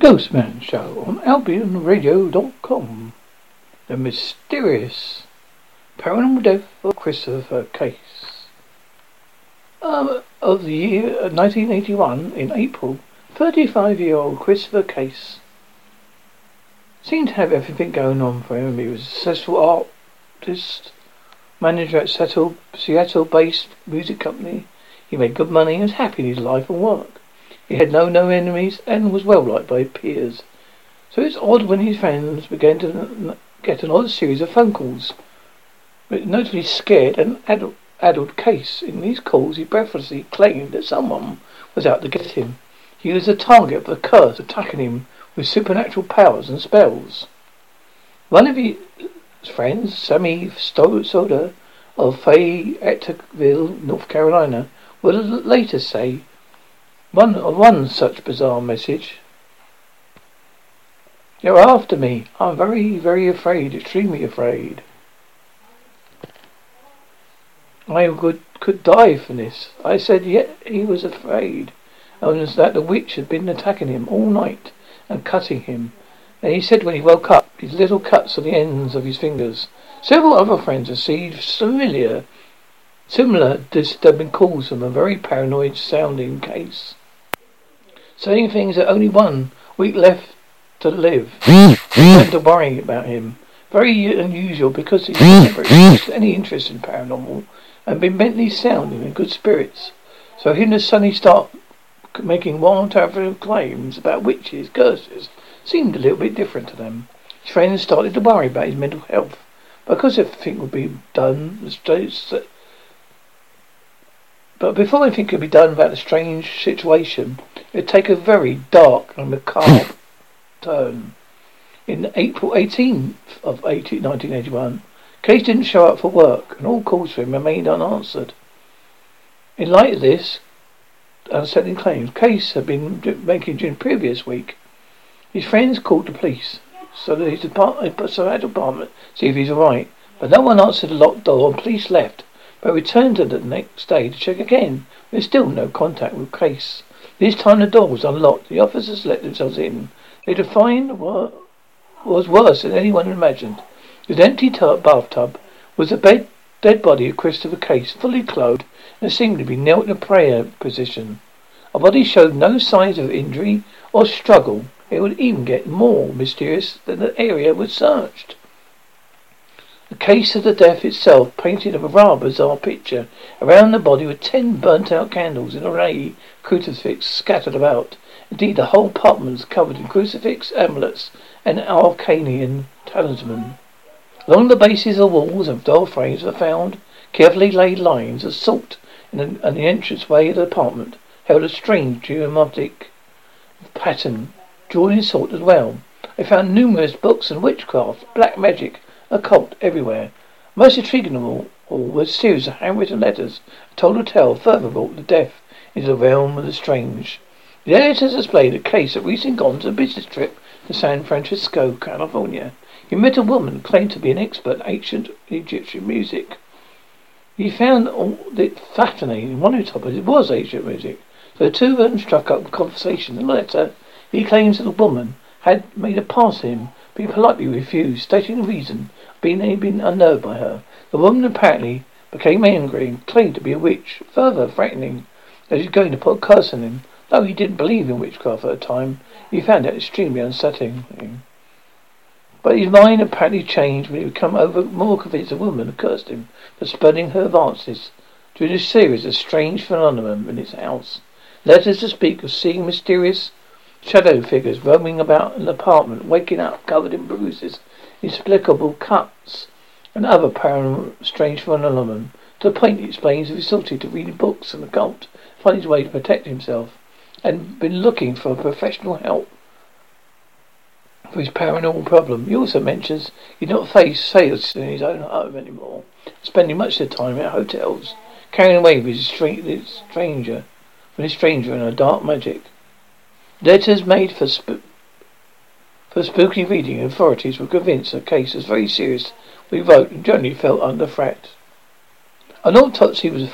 Ghostman Show on AlbionRadio.com. The mysterious paranormal death of Christopher Case. Um, of the year 1981, in April, 35-year-old Christopher Case seemed to have everything going on for him. He was a successful artist, manager at Seattle-based music company. He made good money and was happy in his life and work. He had no known enemies and was well liked by peers. So it's odd when his friends began to get an odd series of phone calls. But notably scared and addled, addled case. In these calls he breathlessly claimed that someone was out to get him. He was the target of a curse attacking him with supernatural powers and spells. One of his friends, Sammy Soda of Fayetteville, North Carolina, would later say one one such bizarre message. You're after me. I'm very, very afraid, extremely afraid. I could could die from this. I said yet he was afraid. And was that the witch had been attacking him all night and cutting him. And he said when he woke up, his little cuts on the ends of his fingers. Several other friends received familiar, similar disturbing calls from a very paranoid sounding case saying things that only one week left to live. Hmm, began hmm. to worry about him. Very unusual because he's hmm, never expressed any interest in paranormal and been mentally sound and in good spirits. So him to suddenly start making wild terrifying claims about witches, curses, seemed a little bit different to them. His friends started to worry about his mental health. Because everything would be done, the but before anything could be done about the strange situation, it would take a very dark and macabre turn. In April 18th of 18, 1981, Case didn't show up for work, and all calls for him remained unanswered. In light of this unsettling claims Case had been making during the previous week, his friends called the police so that his department, uh, so that department, see if he's alright. But no one answered the locked door, and police left but returned to the next day to check again. There's still no contact with Case. This time the door was unlocked. The officers let themselves in. They defined what was worse than anyone had imagined. His empty bathtub was the bed, dead body of Christopher Case, fully clothed and seemed to be knelt in a prayer position. A body showed no signs of injury or struggle. It would even get more mysterious than the area was searched. The case of the death itself painted of a rather bizarre picture. Around the body were ten burnt out candles in array, crucifix scattered about. Indeed, the whole apartment was covered in crucifix, amulets, and arcanian talisman. Along the bases of the walls of door frames were found carefully laid lines of salt, and the, the entranceway of the apartment held a strange geometric pattern drawn in salt as well. They found numerous books on witchcraft, black magic, occult everywhere. Most intriguing of all, all was a series of handwritten letters told a tale further brought the death into the realm of the strange. The editors displayed a case of recent gone on a business trip to San Francisco, California. He met a woman claimed to be an expert in ancient Egyptian music. He found all it fascinating. One of the topics it was ancient music. So the two of them struck up a conversation. In the letter, he claims that the woman had made a pass to him, but he politely refused, stating the reason being, been eh, unnerved by her. The woman apparently became angry and claimed to be a witch, further threatening that she was going to put a curse on him. Though he didn't believe in witchcraft at the time, he found it extremely unsettling. But his mind apparently changed when he became over more convinced the woman had cursed him for spreading her advances during a series of strange phenomena in his house. Letters to speak of seeing mysterious shadow figures roaming about an apartment, waking up covered in bruises inexplicable cuts, and other paranormal strange phenomena. To the point he explains he resorted to reading books and the cult, find his way to protect himself, and been looking for professional help for his paranormal problem. He also mentions he did not face sales in his own home anymore, spending much of the time at hotels, carrying away with his stranger, with his stranger and a dark magic. Letters made for sp- for spooky reading, authorities were convinced the case was very serious. We wrote and generally felt under threat. An autopsy was